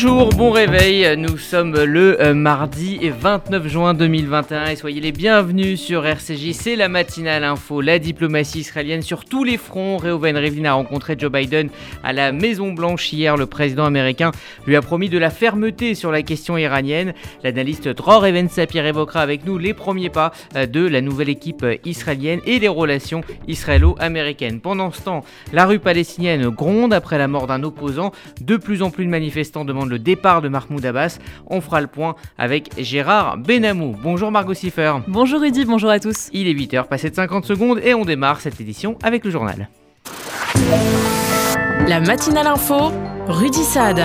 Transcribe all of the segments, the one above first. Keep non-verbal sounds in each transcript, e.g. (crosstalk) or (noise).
Bonjour, bon réveil, nous sommes le euh, mardi 29 juin 2021 et soyez les bienvenus sur RCJ, c'est la matinale info, la diplomatie israélienne sur tous les fronts. Reuven Rivlin a rencontré Joe Biden à la Maison Blanche hier, le président américain lui a promis de la fermeté sur la question iranienne. L'analyste Dror Even Sapir évoquera avec nous les premiers pas euh, de la nouvelle équipe euh, israélienne et les relations israélo-américaines. Pendant ce temps, la rue palestinienne gronde après la mort d'un opposant, de plus en plus de manifestants le départ de Mahmoud Abbas. On fera le point avec Gérard Benamou. Bonjour Margot Siffer. Bonjour Rudy, bonjour à tous. Il est 8h, passé de 50 secondes et on démarre cette édition avec le journal. La matinale info, Rudy Saad.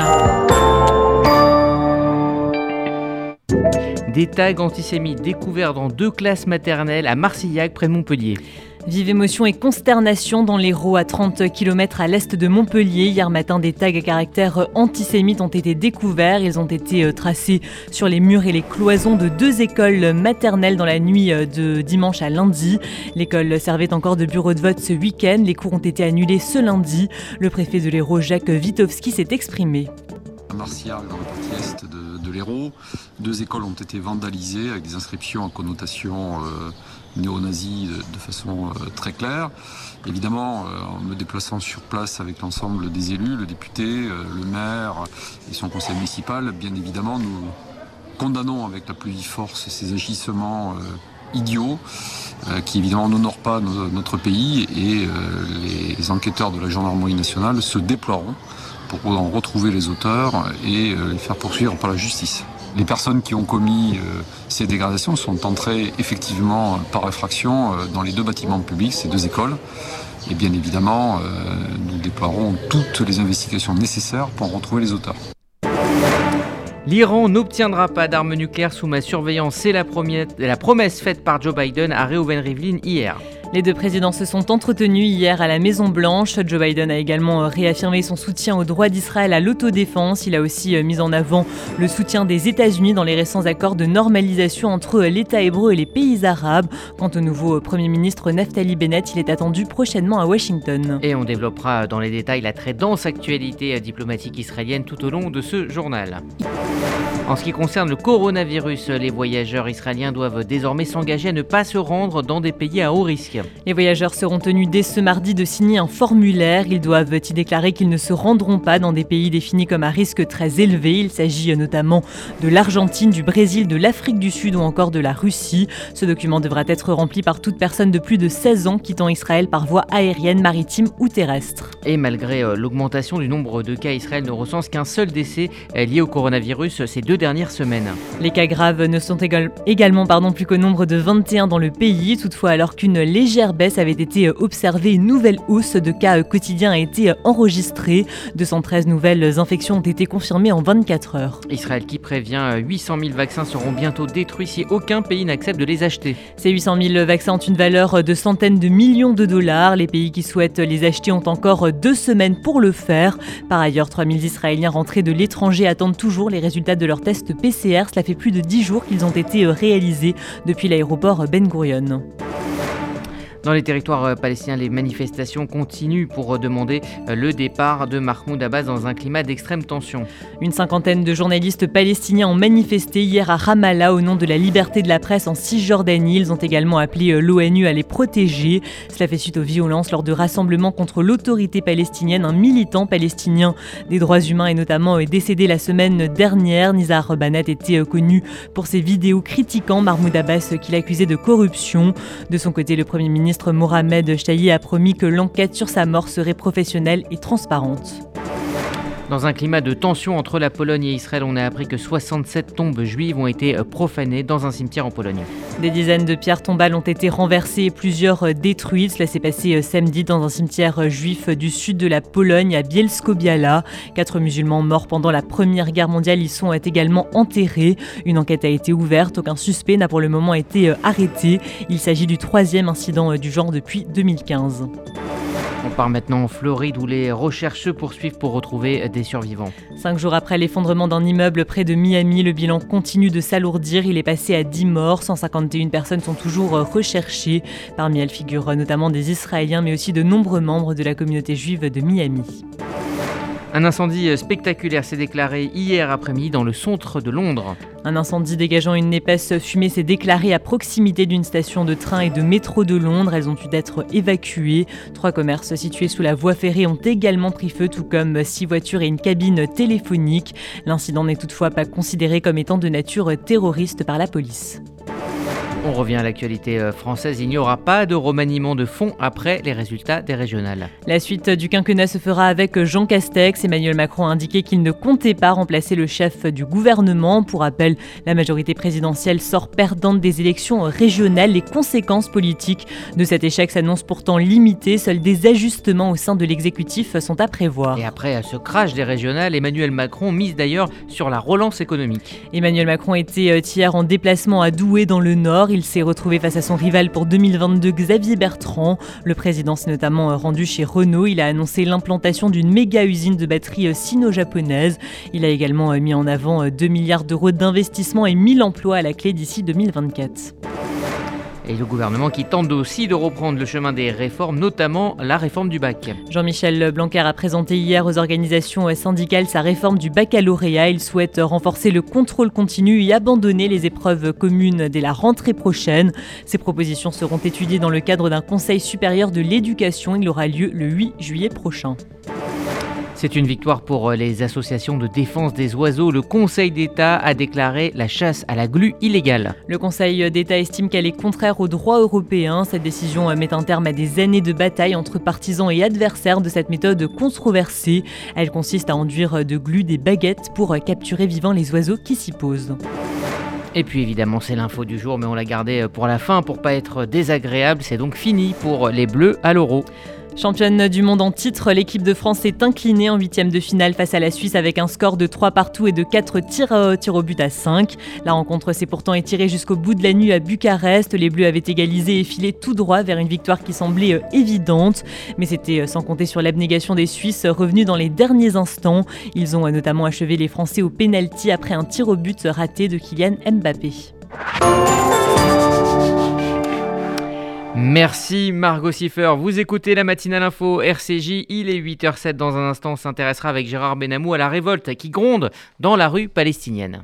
Des tags antisémites découverts dans deux classes maternelles à Marcillac près de Montpellier. Vive émotion et consternation dans l'Hérault à 30 km à l'est de Montpellier. Hier matin, des tags à caractère antisémite ont été découverts. Ils ont été euh, tracés sur les murs et les cloisons de deux écoles maternelles dans la nuit euh, de dimanche à lundi. L'école servait encore de bureau de vote ce week-end. Les cours ont été annulés ce lundi. Le préfet de l'Hérault, Jacques Witowski, s'est exprimé. À Martial, dans la partie est de, l'Hérault, deux écoles ont été vandalisées avec des inscriptions en connotation euh, néo-nazi de, façon euh, très claire. Évidemment, euh, en me déplaçant sur place avec l'ensemble des élus, le député, euh, le maire et son conseil municipal, bien évidemment, nous condamnons avec la plus vive force ces agissements idiots qui évidemment n'honorent pas notre pays et les enquêteurs de la gendarmerie nationale se déploieront pour en retrouver les auteurs et les faire poursuivre par la justice. Les personnes qui ont commis euh, ces dégradations sont entrées effectivement par effraction euh, dans les deux bâtiments publics, ces deux écoles. Et bien évidemment, euh, nous déploierons toutes les investigations nécessaires pour retrouver les auteurs. L'Iran n'obtiendra pas d'armes nucléaires sous ma surveillance, c'est la, la, promesse faite par Joe Biden à Reuven Rivlin hier. Les deux présidents se sont entretenus hier à la Maison Blanche. Joe Biden a également réaffirmé son soutien au droit d'Israël à l'autodéfense. Il a aussi euh, mis en avant le soutien des États-Unis dans les récents accords de normalisation entre l'État hébreu et les pays arabes. Quant au nouveau Premier ministre Naftali Bennett, il est attendu prochainement à Washington. Et on développera dans les détails la très dense actualité diplomatique israélienne tout au long de ce journal. En ce qui concerne le coronavirus, les voyageurs israéliens doivent désormais s'engager à ne pas se rendre dans des pays à haut risque. Les voyageurs seront tenus dès ce mardi de signer un formulaire. Ils doivent y déclarer qu'ils ne se rendront pas dans des pays définis comme à risque très élevé. Il s'agit notamment de l'Argentine, du Brésil, de l'Afrique du Sud ou encore de la Russie. Ce document devra être rempli par toute personne de plus de 16 ans quittant Israël par voie aérienne, maritime ou terrestre. Et malgré euh, l'augmentation du nombre de cas, Israël ne recense qu'un seul décès euh, lié au coronavirus ces deux dernières semaines. Les cas graves ne sont également pardon, plus qu'au nombre de 21 dans le pays. Toutefois, alors qu'une légère baisse avait été observée, une nouvelle hausse de cas quotidiens a été enregistrée. 213 nouvelles infections ont été confirmées en 24 heures. Israël qui prévient 800 000 vaccins seront bientôt détruits si aucun pays n'accepte de les acheter. Ces 800 000 vaccins ont une valeur de centaines de millions de dollars. Les pays qui souhaitent les acheter ont encore deux semaines pour le faire. Par ailleurs, 3000 Israéliens rentrés de l'étranger attendent toujours les résultats de leur test PCR. Cela fait plus de 10 jours qu'ils ont été euh, réalisés depuis l'aéroport Ben Gurion. Dans les territoires euh, palestiniens, les manifestations continuent pour demander euh, le départ de Mahmoud Abbas dans un climat d'extrême tension. Une cinquantaine de journalistes palestiniens ont manifesté hier à Ramallah au nom de la liberté de la presse en Cisjordanie. Ils ont également appelé euh, l'ONU à les protéger. Cela fait suite aux violences lors de rassemblements contre l'autorité palestinienne. Un militant palestinien des droits humains est notamment décédé la semaine dernière. Nizar Banat était connu pour ses vidéos critiquant Mahmoud Abbas qu'il accusait de corruption. De son côté, le Premier ministre ministre Mohamed Chtaï a promis que l'enquête sur sa mort serait professionnelle et transparente. Dans un climat de tension entre la Pologne et Israël, on a appris que 67 tombes juives ont été profanées dans un cimetière en Pologne. Des dizaines de pierres tombales ont été renversées et plusieurs détruites. Cela s'est passé euh, samedi dans un cimetière euh, juif du sud de la Pologne, à Bielsko-Biala. Quatre musulmans morts pendant la Première Guerre mondiale y sont également enterrés. Une enquête a été ouverte. Aucun suspect n'a pour le moment été euh, arrêté. Il s'agit du troisième incident du genre depuis 2015. On part maintenant en Floride où les recherches poursuivent pour retrouver des survivants. Cinq jours après l'effondrement d'un immeuble près de Miami, le bilan continue de s'alourdir. Il est passé à 10 morts. 151 personnes sont toujours recherchées. Parmi elles figurent notamment des Israéliens mais aussi de nombreux membres de la communauté juive de Miami. Un incendie spectaculaire s'est déclaré hier après-midi dans le centre de Londres. Un incendie dégageant une épaisse fumée s'est déclaré à proximité d'une station de train et de métro de Londres. Elles ont dû être évacuées. Trois commerces situés sous la voie ferrée ont également pris feu, tout comme six voitures et une cabine téléphonique. L'incident n'est toutefois pas considéré comme étant de nature terroriste par la police. On revient à l'actualité euh, française. Il n'y aura pas de remaniement de fonds après les résultats des régionales. La suite du quinquennat se fera avec Jean Castex. Emmanuel Macron a indiqué qu'il ne comptait pas remplacer le chef du gouvernement. Pour rappel, la majorité présidentielle sort perdante des élections régionales. Les conséquences politiques de cet échec s'annoncent pourtant limitées. Seuls des ajustements au sein de l'exécutif sont à prévoir. Et après ce crash des régionales, Emmanuel Macron mise d'ailleurs sur la relance économique. Emmanuel Macron était euh, hier en déplacement à Douai dans le Nord. Il s'est retrouvé face à son rival pour 2022, Xavier Bertrand. Le président s'est notamment rendu chez Renault. Il a annoncé l'implantation d'une méga usine de batteries sino-japonaise. Il a également mis en avant 2 milliards d'euros d'investissement et 1000 emplois à la clé d'ici 2024. Et le gouvernement qui tente aussi de reprendre le chemin des réformes, notamment la réforme du bac. Jean-Michel Blanquer a présenté hier aux organisations syndicales sa réforme du baccalauréat. Il souhaite renforcer le contrôle continu et abandonner les épreuves communes dès la rentrée prochaine. Ces propositions seront étudiées dans le cadre d'un Conseil supérieur de l'éducation. Il aura lieu le 8 juillet prochain. C'est une victoire pour euh, les associations de défense des oiseaux. Le Conseil d'État a déclaré la chasse à la glu illégale. Le Conseil d'État estime qu'elle est contraire au droit européen. Cette décision met un terme à des années de bataille entre partisans et adversaires de cette méthode controversée. Elle consiste à enduire de glu des baguettes pour capturer vivant les oiseaux qui s'y posent. Et puis évidemment c'est l'info du jour mais on l'a gardé pour la fin pour pas être désagréable. C'est donc fini pour les Bleus à l'Euro. Championne du monde en titre, l'équipe de France s'est inclinée en huitième de finale face à la Suisse avec un score de 3 partout et de 4 tirs, au but à 5. La rencontre s'est pourtant étirée jusqu'au bout de la nuit à Bucarest. Les Bleus avaient égalisé et filé tout droit vers une victoire qui semblait euh, évidente. Mais c'était euh, sans compter sur l'abnégation des Suisses revenus dans les derniers instants. Ils ont euh, notamment achevé les Français au pénalty après un tir au but raté de Kylian Mbappé. Merci Margot Siffer. Vous écoutez la matinale info RCJ. Il est 8h07. Dans un instant, on s'intéressera avec Gérard Benamou à la révolte qui gronde dans la rue palestinienne.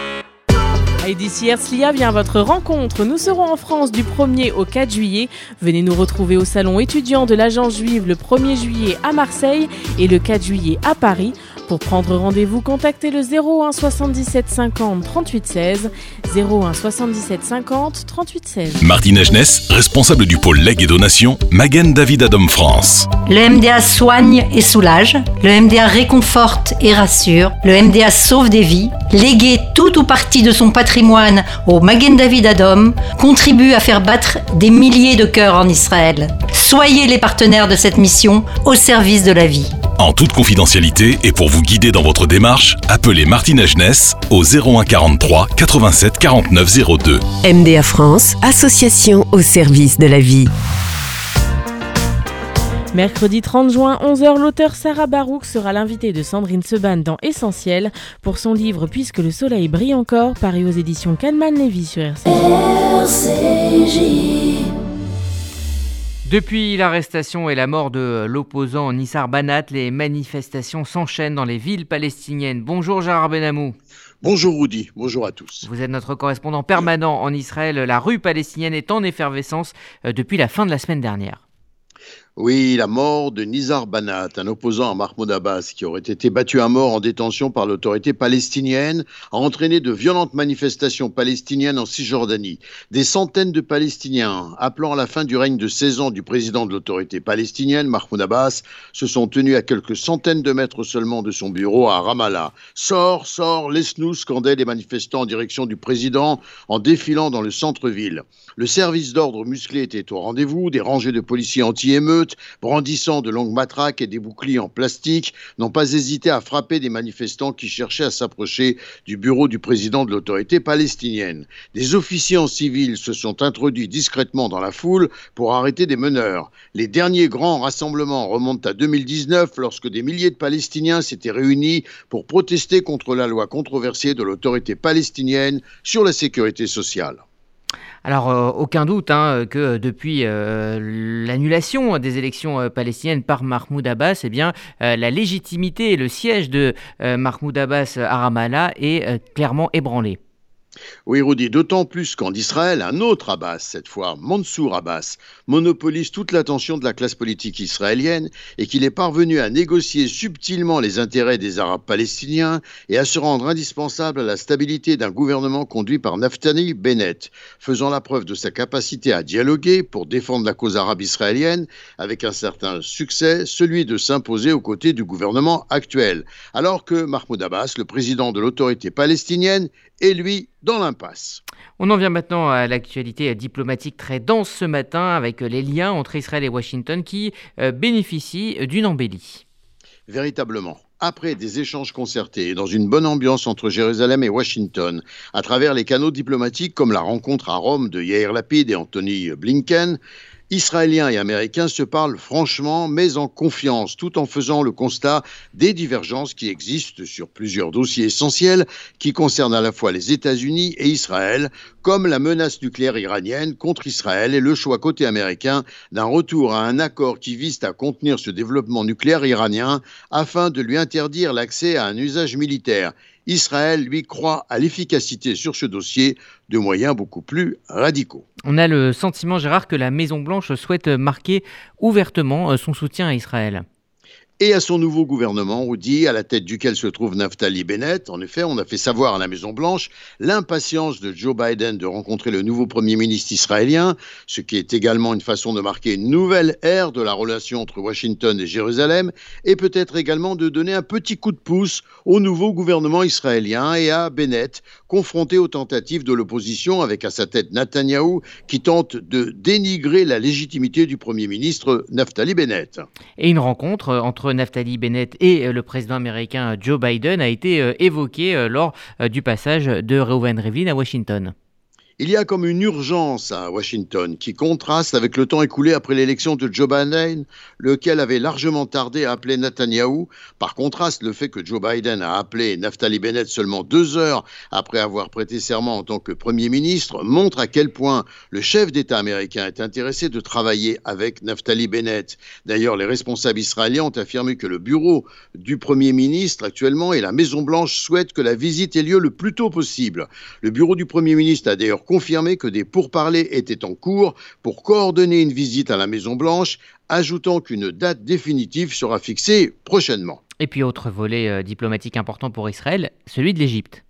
D'ici Herzliya vient votre rencontre. Nous serons en France du 1er au 4 juillet. Venez nous retrouver au salon étudiant de l'agence juive le 1er juillet à Marseille et le 4 juillet à Paris. Pour prendre rendez-vous, contactez le 01 77 50 38 16. 01 77 50 38 16. Martine Agenès, responsable du pôle legs et donation, Magen David Adam France. Le MDA soigne et soulage. Le MDA réconforte et rassure. Le MDA sauve des vies. Léguer tout ou partie de son patrimoine au Magen David Adom contribue à faire battre des milliers de cœurs en Israël. Soyez les partenaires de cette mission au service de la vie. En toute confidentialité et pour vous guider dans votre démarche, appelez Martine Agenès au 01 43 87 49 02. MDA France, association au service de la vie. Mercredi 30 juin, 11h, l'auteur Sarah Barouk sera l'invitée de Sandrine Seban dans Essentiel pour son livre Puisque le soleil brille encore, paru aux éditions Calman Levy sur RCJ. Depuis l'arrestation et la mort de l'opposant Nissar Banat, les manifestations s'enchaînent dans les villes palestiniennes. Bonjour Gérard Benamou. Bonjour Rudy, bonjour à tous. Vous êtes notre correspondant permanent en Israël. La rue palestinienne est en effervescence euh, depuis la fin de la semaine dernière. Oui, la mort de Nizar Banat, un opposant à Mahmoud Abbas, qui aurait été battu à mort en détention par l'autorité palestinienne, a entraîné de violentes manifestations palestiniennes en Cisjordanie. Des centaines de Palestiniens, appelant à la fin du règne de 16 ans du président de l'autorité palestinienne, Mahmoud Abbas, se sont tenus à quelques centaines de mètres seulement de son bureau à Ramallah. Sors, sors, laisse-nous, scandaient les manifestants en direction du président en défilant dans le centre-ville. Le service d'ordre musclé était au rendez-vous, des rangées de policiers anti-émeutes brandissant de longues matraques et des boucliers en plastique, n'ont pas hésité à frapper des manifestants qui cherchaient à s'approcher du bureau du président de l'autorité palestinienne. Des officiers en civil se sont introduits discrètement dans la foule pour arrêter des meneurs. Les derniers grands rassemblements remontent à 2019 lorsque des milliers de Palestiniens s'étaient réunis pour protester contre la loi controversée de l'autorité palestinienne sur la sécurité sociale. Alors, euh, aucun doute hein, que depuis euh, l'annulation des élections euh, palestiniennes par Mahmoud Abbas, eh bien, la légitimité et le siège de Mahmoud Abbas à Ramallah est clairement ébranlé. Oui, Rudy, d'autant plus qu'en Israël, un autre Abbas, cette fois Mansour Abbas, monopolise toute l'attention de la classe politique israélienne et qu'il est parvenu à négocier subtilement les intérêts des Arabes palestiniens et à se rendre indispensable à la stabilité d'un gouvernement conduit par Naftali Bennett, faisant la preuve de sa capacité à dialoguer pour défendre la cause arabe israélienne avec un certain succès, celui de s'imposer aux côtés du gouvernement actuel, alors que Mahmoud Abbas, le président de l'autorité palestinienne, est lui dans l'impasse. On en vient maintenant à l'actualité diplomatique très dense ce matin avec les liens entre Israël et Washington qui euh, bénéficient d'une embellie. Véritablement après des échanges concertés et dans une bonne ambiance entre Jérusalem et Washington, à travers les canaux diplomatiques comme la rencontre à Rome de Yair Lapid et Anthony Blinken, Israéliens et Américains se parlent franchement, mais en confiance, tout en faisant le constat des divergences qui existent sur plusieurs dossiers essentiels qui concernent à la fois les États-Unis et Israël, comme la menace nucléaire iranienne contre Israël et le choix côté américain d'un retour à un accord qui vise à contenir ce développement nucléaire iranien afin de lui interdire l'accès à un usage militaire. Israël, lui, croit à l'efficacité sur ce dossier de moyens beaucoup plus radicaux. On a le sentiment, Gérard, que la Maison-Blanche souhaite marquer ouvertement euh, son soutien à Israël et à son nouveau gouvernement, Rudy, à la tête duquel se trouve Naftali Bennett. En effet, on a fait savoir à la Maison-Blanche l'impatience de Joe Biden de rencontrer le nouveau Premier ministre israélien, ce qui est également une façon de marquer une nouvelle ère de la relation entre Washington et Jérusalem, et peut-être également de donner un petit coup de pouce au nouveau gouvernement israélien et à Bennett, confronté aux tentatives de l'opposition avec à sa tête Netanyahou, qui tente de dénigrer la légitimité du Premier ministre Naftali Bennett. Et une rencontre entre Naftali Bennett et euh, le président américain Joe Biden a été euh, évoqué euh, lors du passage de Reuven Rivlin à Washington. Il y a comme une urgence à Washington qui contraste avec le temps écoulé après l'élection de Joe Biden, lequel avait largement tardé à appeler Netanyahou. Par contraste, le fait que Joe Biden a appelé Naftali Bennett seulement deux heures après avoir prêté serment en tant que Premier ministre montre à quel point le chef d'État américain est intéressé de travailler avec Naftali Bennett. D'ailleurs, les responsables israéliens ont affirmé que le bureau du Premier ministre actuellement et la Maison-Blanche souhaitent que la visite ait lieu le plus tôt possible. Le bureau du Premier ministre a d'ailleurs confirmé que des pourparlers étaient en cours pour coordonner une visite à la Maison-Blanche, ajoutant qu'une date définitive sera fixée prochainement. Et puis autre volet euh, diplomatique important pour Israël, celui de l'Égypte.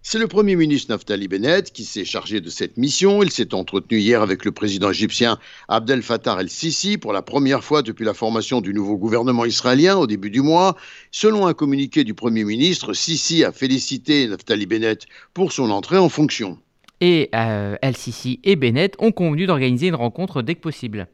C'est le Premier ministre Naftali Bennett qui s'est chargé de cette mission. Il s'est entretenu hier avec le président égyptien Abdel Fattah el-Sisi pour la première fois depuis la formation du nouveau gouvernement israélien au début du mois. Selon un communiqué du Premier ministre, Sisi a félicité Naftali Bennett pour son entrée en fonction et euh, LCC et Bennett ont convenu d'organiser une rencontre dès que possible.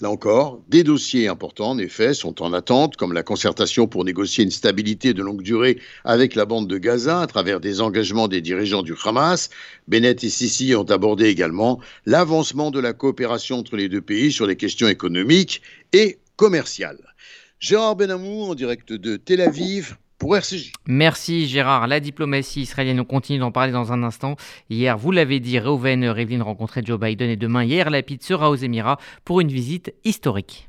Là encore, des dossiers importants, en effet, sont en attente, comme la concertation pour négocier une stabilité de longue durée avec la bande de Gaza à travers des engagements des dirigeants du Hamas. Bennett et Sisi ont abordé également l'avancement de la coopération entre les deux pays sur les questions économiques et commerciales. Gérard Benamou en direct de Tel Aviv Merci Gérard. La diplomatie israélienne, on continue d'en parler dans un instant. Hier, vous l'avez dit, Reuven Rivlin rencontrait Joe Biden et demain, hier, Lapid sera aux Émirats pour une visite historique.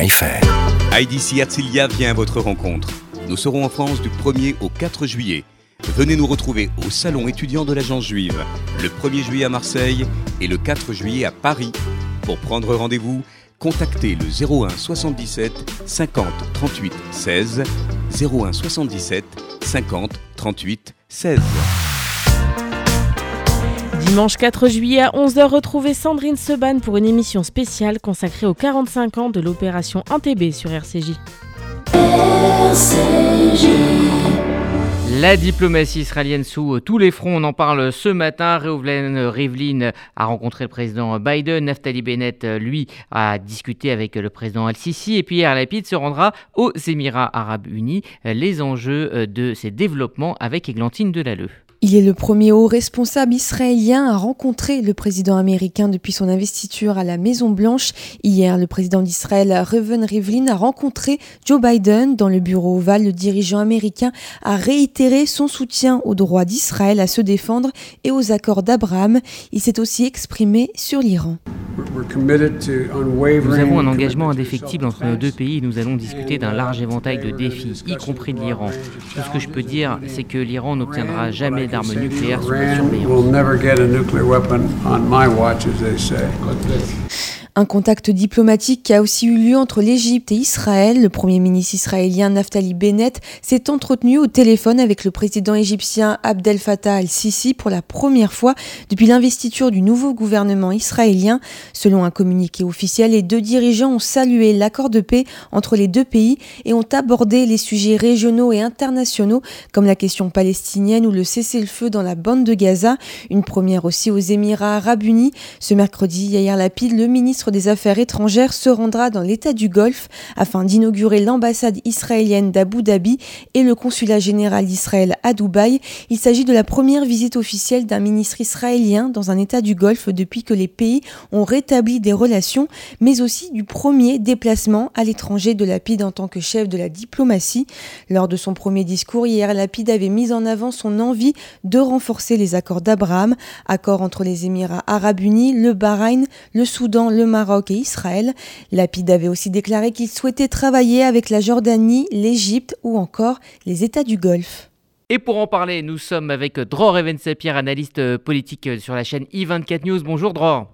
déco.fr IDC vient à votre rencontre. Nous serons en France du 1er au 4 juillet. Venez nous retrouver au Salon étudiant de l'Agence juive, le 1er juillet à Marseille et le 4 juillet à Paris. Pour prendre rendez-vous, contactez le 01 77 50 38 16, 01 77 50 38 16. Dimanche 4 juillet à 11h, retrouvez Sandrine Seban pour une émission spéciale consacrée aux 45 ans de l'opération 1TB sur RCJ. La diplomatie israélienne sous tous les fronts, on en parle ce matin. Reuven Rivlin a rencontré le président Biden. Naftali Bennett, lui, a discuté avec le président Al-Sisi. Et puis hier, Lapid se rendra aux Émirats Arabes Unis. Les enjeux de ces développements avec Églantine Delalleux. Il est le premier haut responsable israélien à rencontrer le président américain depuis son investiture à la Maison-Blanche. Hier, le président d'Israël, Reuven Rivlin, a rencontré Joe Biden dans le bureau ovale. Le dirigeant américain a réitéré son soutien au droit d'Israël à se défendre et aux accords d'Abraham. Il s'est aussi exprimé sur l'Iran. Nous avons un engagement indéfectible entre nos deux pays nous allons discuter d'un large éventail de défis, y compris de l'Iran. Tout ce que je peux dire, c'est que l'Iran n'obtiendra jamais d'armes nucléaires sous notre surveillance. Un contact diplomatique a aussi eu lieu entre l'Égypte et Israël. Le premier ministre israélien Naftali Bennett s'est entretenu au téléphone avec le président égyptien Abdel Fattah al-Sisi pour la première fois depuis l'investiture du nouveau gouvernement israélien. Selon un communiqué officiel, les deux dirigeants ont salué l'accord de paix entre les deux pays et ont abordé les sujets régionaux et internationaux comme la question palestinienne ou le cessez-le-feu dans la bande de Gaza. Une première aussi aux Émirats arabes unis. Ce mercredi, Yair Lapid, le ministre des Affaires étrangères se rendra dans l'État du Golfe afin d'inaugurer l'ambassade israélienne d'Abu Dhabi et le consulat général d'Israël à Dubaï. Il s'agit de la première visite officielle d'un ministre israélien dans un État du Golfe depuis que les pays ont rétabli des relations, mais aussi du premier déplacement à l'étranger de Lapide en tant que chef de la diplomatie. Lors de son premier discours hier, Lapide avait mis en avant son envie de renforcer les accords d'Abraham, accords entre les Émirats arabes unis, le Bahreïn, le Soudan, le Maroc et Israël. Lapide avait aussi déclaré qu'il souhaitait travailler avec la Jordanie, l'Égypte ou encore les États du Golfe. Et pour en parler, nous sommes avec Dror Evensepierre, analyste politique sur la chaîne i24 News. Bonjour Dror.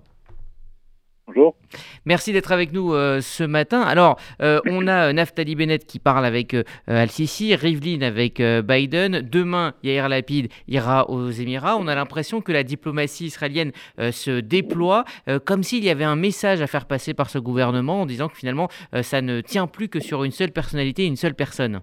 Bonjour. Merci d'être avec nous euh, ce matin. Alors, euh, on a Naftali Bennett qui parle avec euh, Al-Sisi, Rivlin avec Biden. Demain, Yair Lapid ira aux Émirats. On a l'impression que la diplomatie israélienne se déploie comme s'il y avait un message à faire passer par ce gouvernement en disant que finalement, ça ne tient plus que sur une seule personnalité, une seule personne.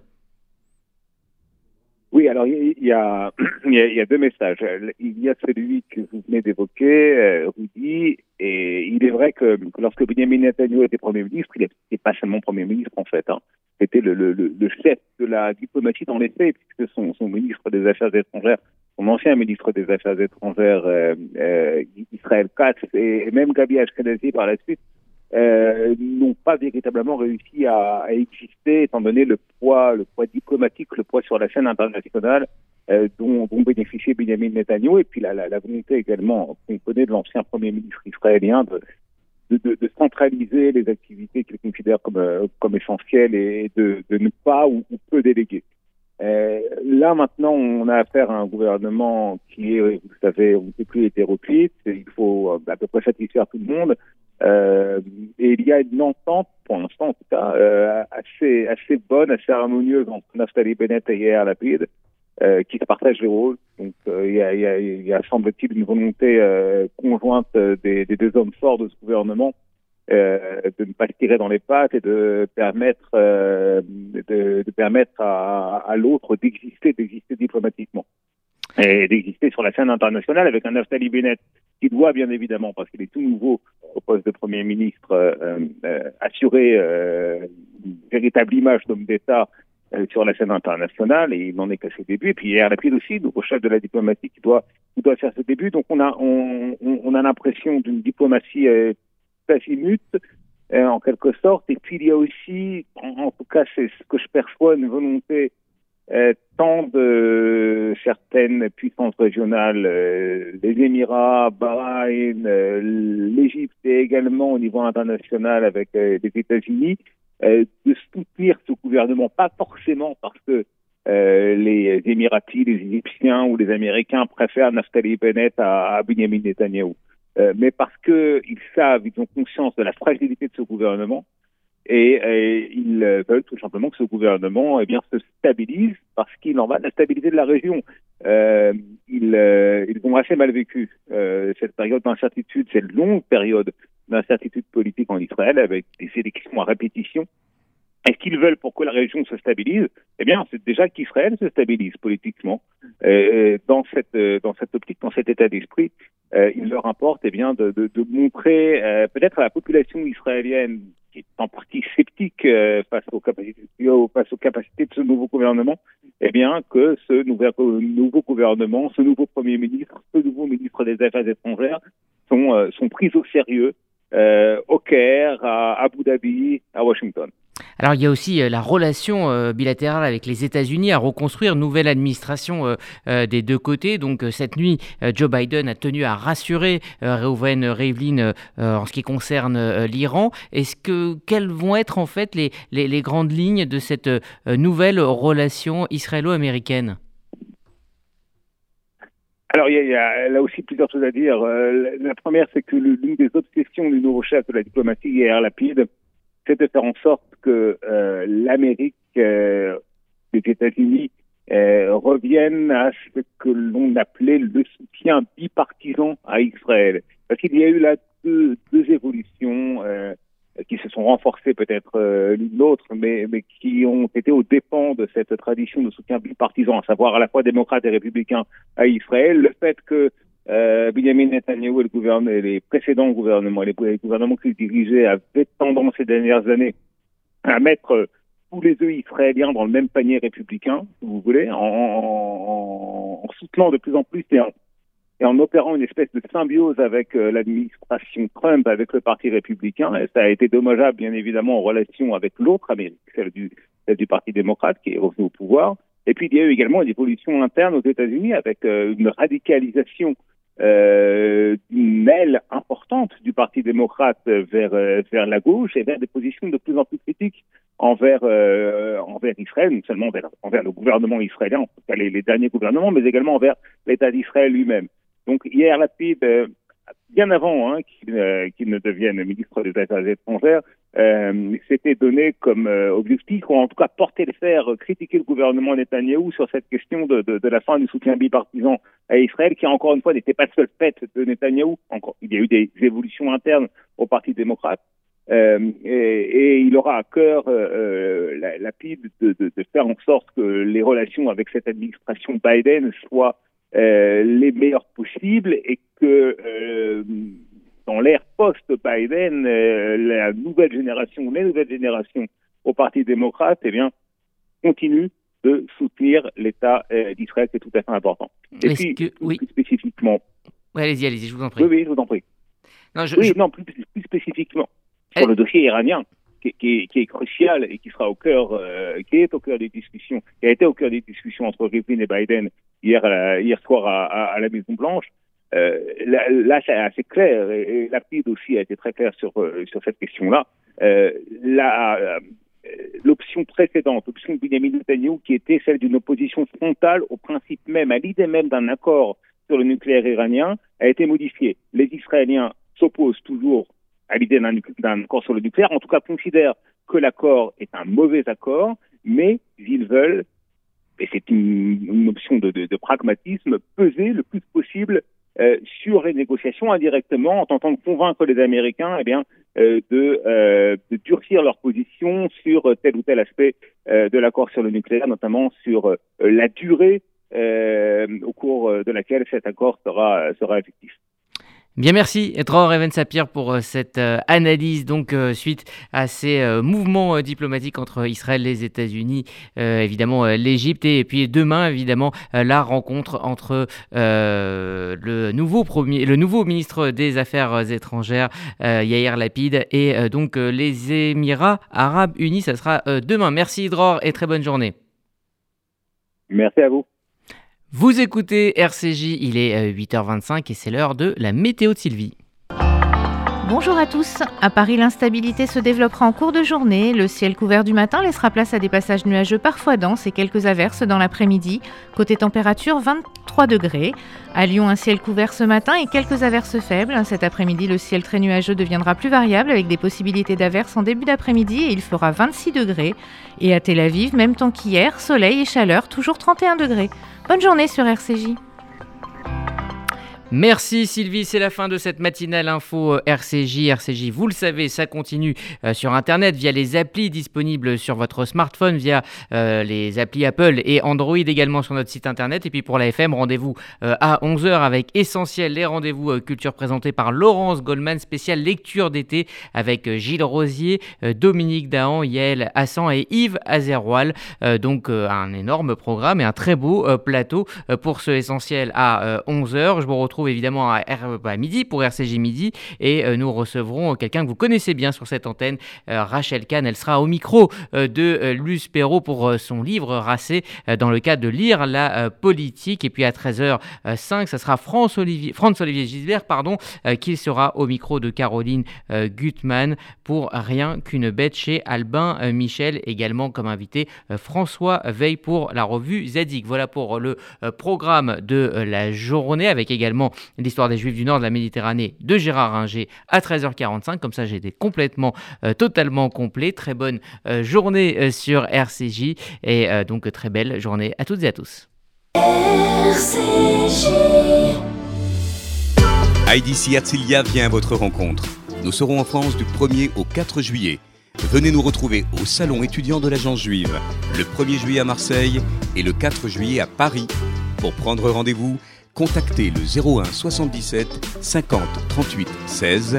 Oui, alors il y, a, y a, (clears throat) y a deux messages. Il y a celui que vous venez d'évoquer, Rudy, et il est vrai que, que lorsque Benjamin Netanyahu était Premier ministre, il n'était pas seulement Premier ministre en fait. Hein. C'était le, le, le, chef de la diplomatie dans les faits, puisque son, son ministre des Affaires étrangères, son ancien ministre des Affaires étrangères, euh, euh, Israël Katz, et, même Gabi Ashkenazi par la suite, euh, n'ont pas véritablement réussi à, exister, étant donné le poids, le poids diplomatique, le poids sur la scène internationale euh, dont, bénéficiait Benjamin Netanyahu, et puis la, volonté également qu'on connaît de l'ancien Premier ministre israélien de, centraliser les activités qu'il considère comme, euh, essentielles et de, ne pas ou, ou peu déléguer. Là maintenant, on a affaire à un gouvernement qui est, vous savez, on ne plus hétéroclite. Il faut à peu près satisfaire tout le monde. Euh, et il y a une entente, pour l'instant en tout cas, euh, assez, assez bonne, assez harmonieuse entre Naftali Bennett et Yair Lapid, euh, qui se partagent les rôles. Donc euh, il y, a, y, a, y a semble-t-il une volonté euh, conjointe des, des, deux hommes forts de ce gouvernement de ne pas se tirer dans les pattes et de permettre, de, de, permettre à, à l'autre d'exister, d'exister diplomatiquement. Et d'exister sur la scène internationale avec un Naftali Bennett qui doit bien évidemment, parce qu'il est tout nouveau au poste de Premier ministre, euh, euh, assurer euh, une véritable image d'homme d'État euh, sur la scène internationale et il n'en est qu'à ses débuts. Et puis hier, Lapide aussi, nouveau chef de la diplomatie qui doit, qui doit faire ses débuts. Donc on a, on, on- a l'impression d'une diplomatie euh, azimut, euh, en quelque sorte. Et puis il y a aussi, en, tout cas c'est ce que je perçois, une volonté euh, tant de certaines puissances régionales, euh, les Émirats, Bahreïn, euh, l'Égypte et également au niveau international avec euh, les États-Unis, euh, de soutenir ce gouvernement, pas forcément parce que euh, les Émiratis, les Égyptiens ou les Américains préfèrent Naftali Bennett à, à Benjamin Netanyahu, euh, mais parce que ils savent, ils ont conscience de la fragilité de ce gouvernement et, euh, ils euh, veulent tout simplement que ce gouvernement eh bien, se stabilise parce qu'il en va de la stabilité de la région. Euh, ils, euh, ils ont assez mal vécu euh, cette période d'incertitude, cette longue période d'incertitude politique en Israël avec des élections à répétition. Et ce qu'ils veulent pour que la région se stabilise, eh bien, c'est déjà qu'Israël se stabilise politiquement. Euh, dans cette dans cette optique, dans cet état d'esprit, il leur importe eh bien de, de, de montrer peut-être à la population israélienne qui est en partie (laughs) sceptique euh, face aux capacités de ce nouveau gouvernement, eh bien que ce nouvel, nouveau gouvernement, ce nouveau premier ministre, ce nouveau ministre des Affaires étrangères sont euh, sont pris au sérieux euh, au Caire, à Abu Dhabi, à Washington. Alors il y a aussi euh, la relation euh, bilatérale avec les États-Unis à reconstruire, nouvelle administration euh, des deux côtés. Donc cette nuit, Joe Biden a tenu à rassurer Reuven Rivlin en ce qui concerne l'Iran. Est-ce que quelles vont être en fait les, grandes lignes de cette nouvelle relation israélo-américaine? Alors, il y, a, là aussi plusieurs choses à dire. La- première, c'est que l'une des obsessions du nouveau chef de la diplomatie, Yair Lapide, c'est de faire en sorte que euh, l'Amérique, euh, les États-Unis, euh, reviennent à ce que l'on appelait le soutien bipartisan à Israël. Parce qu'il y a eu là deux, deux évolutions euh, qui se sont renforcées peut-être euh, l'une l'autre, mais, mais qui ont été aux dépens de cette tradition de soutien bipartisan, à savoir à la fois démocrates et républicains à Israël. Le fait que euh, Benjamin Netanyahu et, le gouvernement, les précédents gouvernements, les, les gouvernements qu'il dirigeait avaient tendance ces dernières années à mettre tous les œufs israéliens dans le même panier républicain, si vous voulez, en, en- en soutenant de plus en plus et en, et en opérant une espèce de symbiose avec euh, l'administration Trump, avec le Parti républicain. Et ça a été dommageable, bien évidemment, en relation avec l'autre Amérique, celle du, celle du Parti démocrate, qui est revenu au pouvoir. Et puis, il y a eu également une évolution interne aux États-Unis avec euh, une radicalisation euh, d'une aile importante du Parti démocrate vers, euh, vers la gauche et vers des positions de plus en plus critiques envers, euh, envers Israël, non seulement envers, le gouvernement israélien, en tout cas les, derniers gouvernements, mais également envers l'État d'Israël lui-même. Donc hier, Lapide, euh, bien avant hein, qu'il euh, ne devienne ministre des Affaires étrangères, euh, s'était donné comme euh, objectif, ou en tout cas porter le fer, euh, critiquer le gouvernement Netanyahou sur cette question de, de, de la fin du soutien bipartisan à Israël, qui encore une fois n'était pas le seul fait de Netanyahou. Encore, il y a eu des évolutions internes au Parti démocrate. Euh, et, et il aura à cœur euh, euh, la, la PIB de, de, faire en sorte que les relations avec cette administration Biden soient les meilleures possibles et que dans l'ère post-Biden, euh, la nouvelle génération, les nouvelles générations au Parti démocrate, eh bien, continuent de soutenir l'État euh, d'Israël, c'est tout à fait important. Et Est-ce puis, que- oui. plus spécifiquement, Ouais, Allez-y, allez-y, je vous en prie. oui, oui, je vous en prie. Non, je- oui, je- non, plus, plus spécifiquement sur le dossier iranien, qui, qui est, qui est crucial et qui sera au cœur, euh, qui est au cœur des discussions, qui a été au cœur des discussions entre Rivlin et Biden hier, à la- hier soir à, à- à la Maison Blanche. Euh, là, c'est assez clair, et, et Lapide aussi a été très clair sur, euh, sur cette question-là. Euh, la, euh, l'option précédente, l'option de Benjamin Netanyahu, qui était celle d'une opposition frontale au principe même, à l'idée même d'un accord sur le nucléaire iranien, a été modifiée. Les Israéliens s'opposent toujours à l'idée d'un accord sur le nucléaire, en tout cas considèrent que l'accord est un mauvais accord, mais ils veulent, et c'est une, option de- de pragmatisme, peser le plus possible euh, sur les négociations indirectement en tentant de convaincre les Américains eh bien, euh, de, euh, de durcir leur position sur tel ou tel aspect euh, de l'accord sur le nucléaire, notamment sur euh, la durée au cours de laquelle cet accord sera, sera effectif. Bien merci Dror Even Sapir pour euh, cette euh, analyse donc euh, suite à ces mouvements diplomatiques entre Israël, les États-Unis, évidemment l'Égypte et, puis demain évidemment la rencontre entre le nouveau premier, le nouveau ministre des Affaires étrangères Yair Lapid et donc les Émirats Arabes Unis. Ça sera demain. Merci Dror et très bonne journée. Merci à vous. Vous écoutez RCJ, il est 8h25 euh, et c'est l'heure de la météo de Sylvie. Bonjour à tous. À Paris, l'instabilité se développera en cours de journée. Le ciel couvert du matin laissera place à des passages nuageux parfois denses et quelques averses dans l'après-midi. Côté température, 23 degrés. À Lyon, un ciel couvert ce matin et quelques averses faibles. Cet après-midi, le ciel très nuageux deviendra plus variable avec des possibilités d'averses en début d'après-midi et il fera 26 degrés. Et à Tel Aviv, même temps qu'hier, soleil et chaleur, toujours 31 degrés. Bonne journée sur RCJ. Merci Sylvie, c'est la fin de cette matinale info euh, RCJ. RCJ, vous le savez, ça continue euh, sur Internet via les applis disponibles sur votre smartphone, via euh, les applis Apple et Android également sur notre site Internet. Et puis pour la FM, rendez-vous à 11h avec Essentiel, les rendez-vous culture présentés par Laurence Goldman, spéciale lecture d'été avec Gilles Rosier, Dominique Dahan, Yael Hassan et Yves Azerwal. donc un énorme programme et un très beau plateau pour ce Essentiel à 11h. Je vous retrouve évidemment à, à, midi pour RCG Midi et euh, nous recevrons quelqu'un que vous connaissez bien sur cette antenne, euh, Rachel Kahn. Elle sera au micro euh, de Luce Perrault pour son livre Racé dans le cadre de Lire la politique. Et puis à 13h05, ça sera France-Olivier France Olivier Gisbert pardon, qui sera au micro de Caroline Gutmann pour Rien qu'une bête chez Albin Michel, également comme invité François Veille pour la revue Zadig. Voilà pour le programme de la journée avec également l'histoire des Juifs du Nord de la Méditerranée de Gérard Ringer à 13h45. Comme ça, j'ai été complètement, euh, totalement complet. Très bonne euh, journée euh, sur RCJ et donc très belle journée à toutes et à tous. RCJ. Heidi Sierzilia vient à votre rencontre. Nous serons en France du 1er au 4 juillet. Venez nous retrouver au Salon étudiant de l'Agence juive, le 1er juillet à Marseille et le 4 juillet à Paris. Pour prendre rendez-vous, contactez le 01 77 50 38 16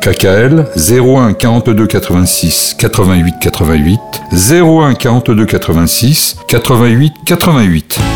KKL 01 42 86 88 88 01 42 86 88 88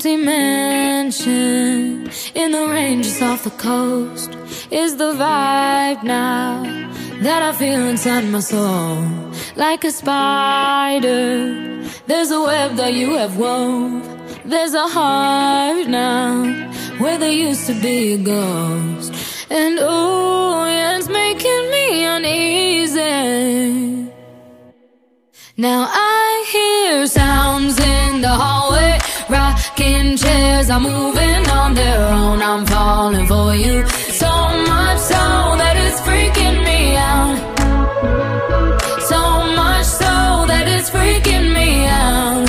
Empty mansion in the ranges off the coast is the vibe now that I feel inside my soul. Like a spider, there's a web that you have wove. There's a heart now where there used to be a ghost. And oh, yeah, it's making me uneasy. Now I hear sounds in the hallway Rocking chairs are moving on their own. I'm falling for you so much so that it's freaking me out. So much so that it's freaking me out.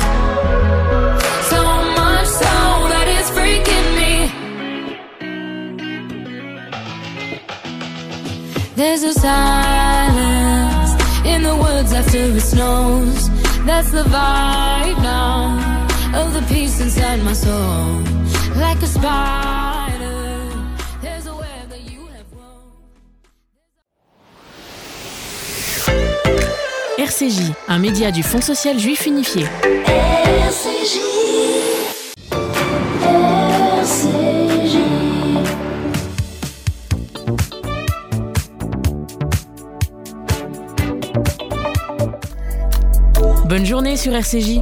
So much so that it's freaking me. There's a silence in the woods after it snows. That's the vibe now RCJ, un média du Fonds social juif unifié. RCJ. Bonne journée sur RCJ.